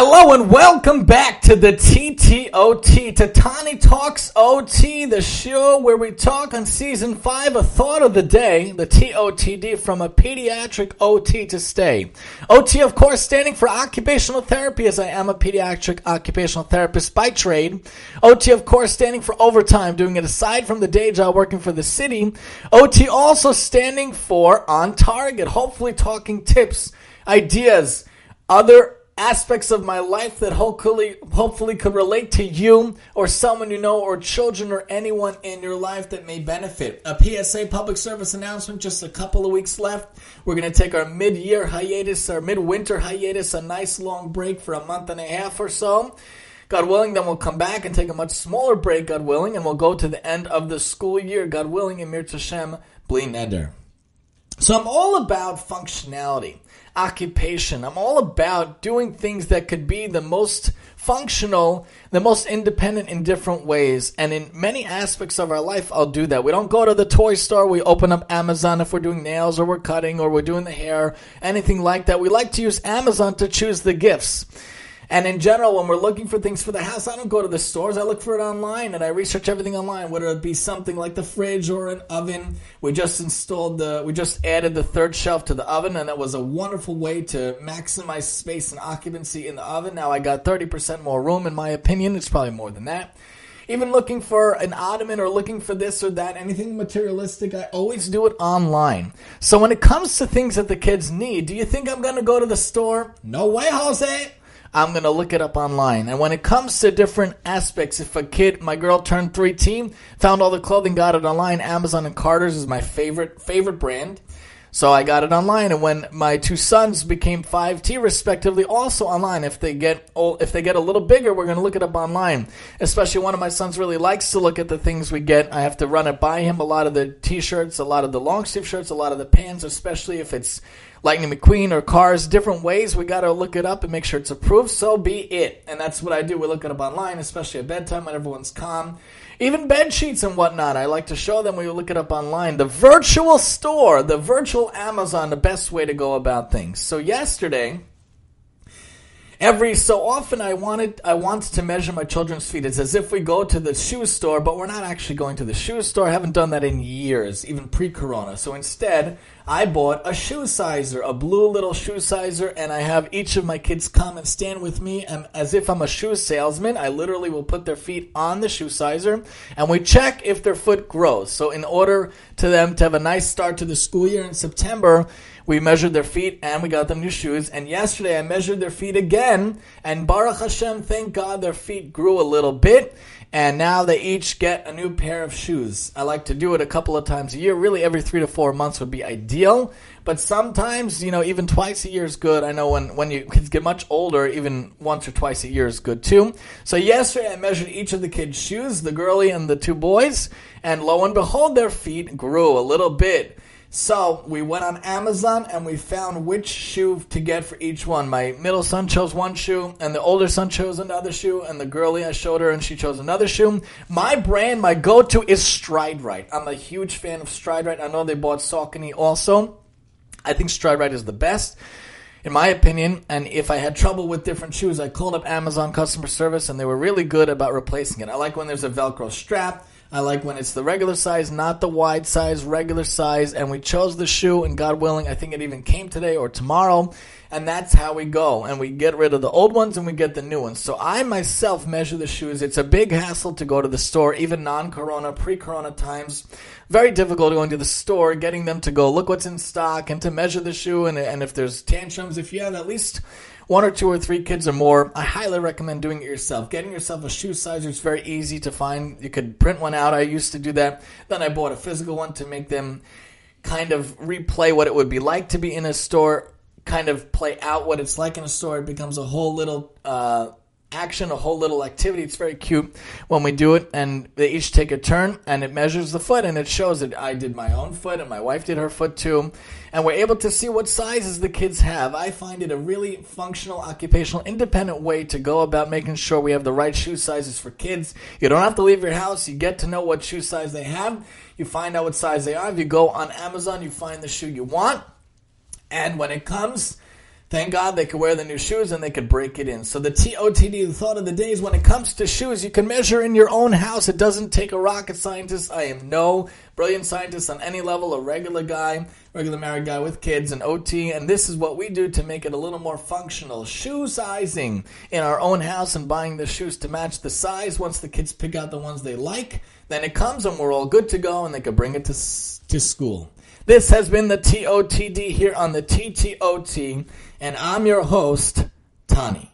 Hello and welcome back to the TTOT, Tatani Talks OT, the show where we talk on season 5 a thought of the day, the TOTD from a pediatric OT to stay. OT, of course, standing for occupational therapy as I am a pediatric occupational therapist by trade. OT, of course, standing for overtime, doing it aside from the day job working for the city. OT also standing for on target, hopefully talking tips, ideas, other aspects of my life that hopefully hopefully could relate to you or someone you know or children or anyone in your life that may benefit. A PSA public service announcement just a couple of weeks left. We're going to take our mid-year hiatus, our mid-winter hiatus, a nice long break for a month and a half or so. God willing, then we'll come back and take a much smaller break, God willing, and we'll go to the end of the school year, God willing, in Mir Tashem, Bli Neder. So I'm all about functionality occupation. I'm all about doing things that could be the most functional, the most independent in different ways. And in many aspects of our life, I'll do that. We don't go to the toy store. We open up Amazon if we're doing nails or we're cutting or we're doing the hair, anything like that. We like to use Amazon to choose the gifts. And in general, when we're looking for things for the house, I don't go to the stores. I look for it online and I research everything online, whether it be something like the fridge or an oven. We just installed the, we just added the third shelf to the oven and that was a wonderful way to maximize space and occupancy in the oven. Now I got 30% more room in my opinion. It's probably more than that even looking for an ottoman or looking for this or that, anything materialistic, I always do it online. So when it comes to things that the kids need, do you think I'm going to go to the store? No way, Jose. I'm going to look it up online. And when it comes to different aspects, if a kid, my girl turned 13, found all the clothing, got it online, Amazon and Carter's is my favorite, favorite brand. So I got it online, and when my two sons became 5T respectively, also online. If they get if they get a little bigger, we're going to look it up online. Especially one of my sons really likes to look at the things we get. I have to run it by him. A lot of the t-shirts, a lot of the long sleeve shirts, a lot of the pants, especially if it's Lightning McQueen or cars, different ways. We got to look it up and make sure it's approved. So be it. And that's what I do. We look it up online, especially at bedtime when everyone's calm. Even bed sheets and whatnot. I like to show them. We look it up online. The virtual store, the virtual Amazon, the best way to go about things. So yesterday, every so often I wanted I want to measure my children's feet. It's as if we go to the shoe store, but we're not actually going to the shoe store. I haven't done that in years, even pre-corona. So instead, I bought a shoe sizer, a blue little shoe sizer, and I have each of my kids come and stand with me and as if I'm a shoe salesman. I literally will put their feet on the shoe sizer and we check if their foot grows. So in order to them to have a nice start to the school year in September, we measured their feet and we got them new shoes. And yesterday I measured their feet again and Baruch Hashem, thank God their feet grew a little bit and now they each get a new pair of shoes. I like to do it a couple of times a year. Really, every three to four months would be ideal. But sometimes, you know, even twice a year is good. I know when, when you kids get much older, even once or twice a year is good too. So yesterday I measured each of the kids' shoes, the girlie and the two boys, and lo and behold, their feet grew a little bit. So we went on Amazon and we found which shoe to get for each one. My middle son chose one shoe, and the older son chose another shoe, and the girlie I showed her and she chose another shoe. My brand, my go-to is Stride Rite. I'm a huge fan of Stride Rite. I know they bought Saucony also. I think Stride Rite is the best in my opinion. And if I had trouble with different shoes, I called up Amazon customer service and they were really good about replacing it. I like when there's a Velcro strap. I like when it's the regular size, not the wide size, regular size. And we chose the shoe, and God willing, I think it even came today or tomorrow. And that's how we go. And we get rid of the old ones and we get the new ones. So I myself measure the shoes. It's a big hassle to go to the store, even non corona, pre corona times. Very difficult going to the store, getting them to go look what's in stock and to measure the shoe. And, and if there's tantrums, if you have at least one or two or three kids or more, I highly recommend doing it yourself. Getting yourself a shoe sizer is very easy to find. You could print one out. I used to do that. Then I bought a physical one to make them kind of replay what it would be like to be in a store, kind of play out what it's like in a store. It becomes a whole little uh, action, a whole little activity. It's very cute when we do it, and they each take a turn, and it measures the foot, and it shows that I did my own foot, and my wife did her foot too, and we're able to see what sizes the kids have. I find it a really functional, occupational, independent way to go about making sure we have the right shoe sizes for kids. You don't have to leave your house. You get to know what shoe size they have. You find out what size they are. If you go on Amazon, you find the shoe you want. And when it comes Thank God they could wear the new shoes and they could break it in. So the TOTD, the thought of the day is when it comes to shoes, you can measure in your own house. It doesn't take a rocket scientist. I am no brilliant scientist on any level, a regular guy, regular married guy with kids and OT. And this is what we do to make it a little more functional. Shoe sizing in our own house and buying the shoes to match the size. Once the kids pick out the ones they like, then it comes and we're all good to go and they can bring it to, to school. This has been the TOTD here on the TTOT, and I'm your host, Tani.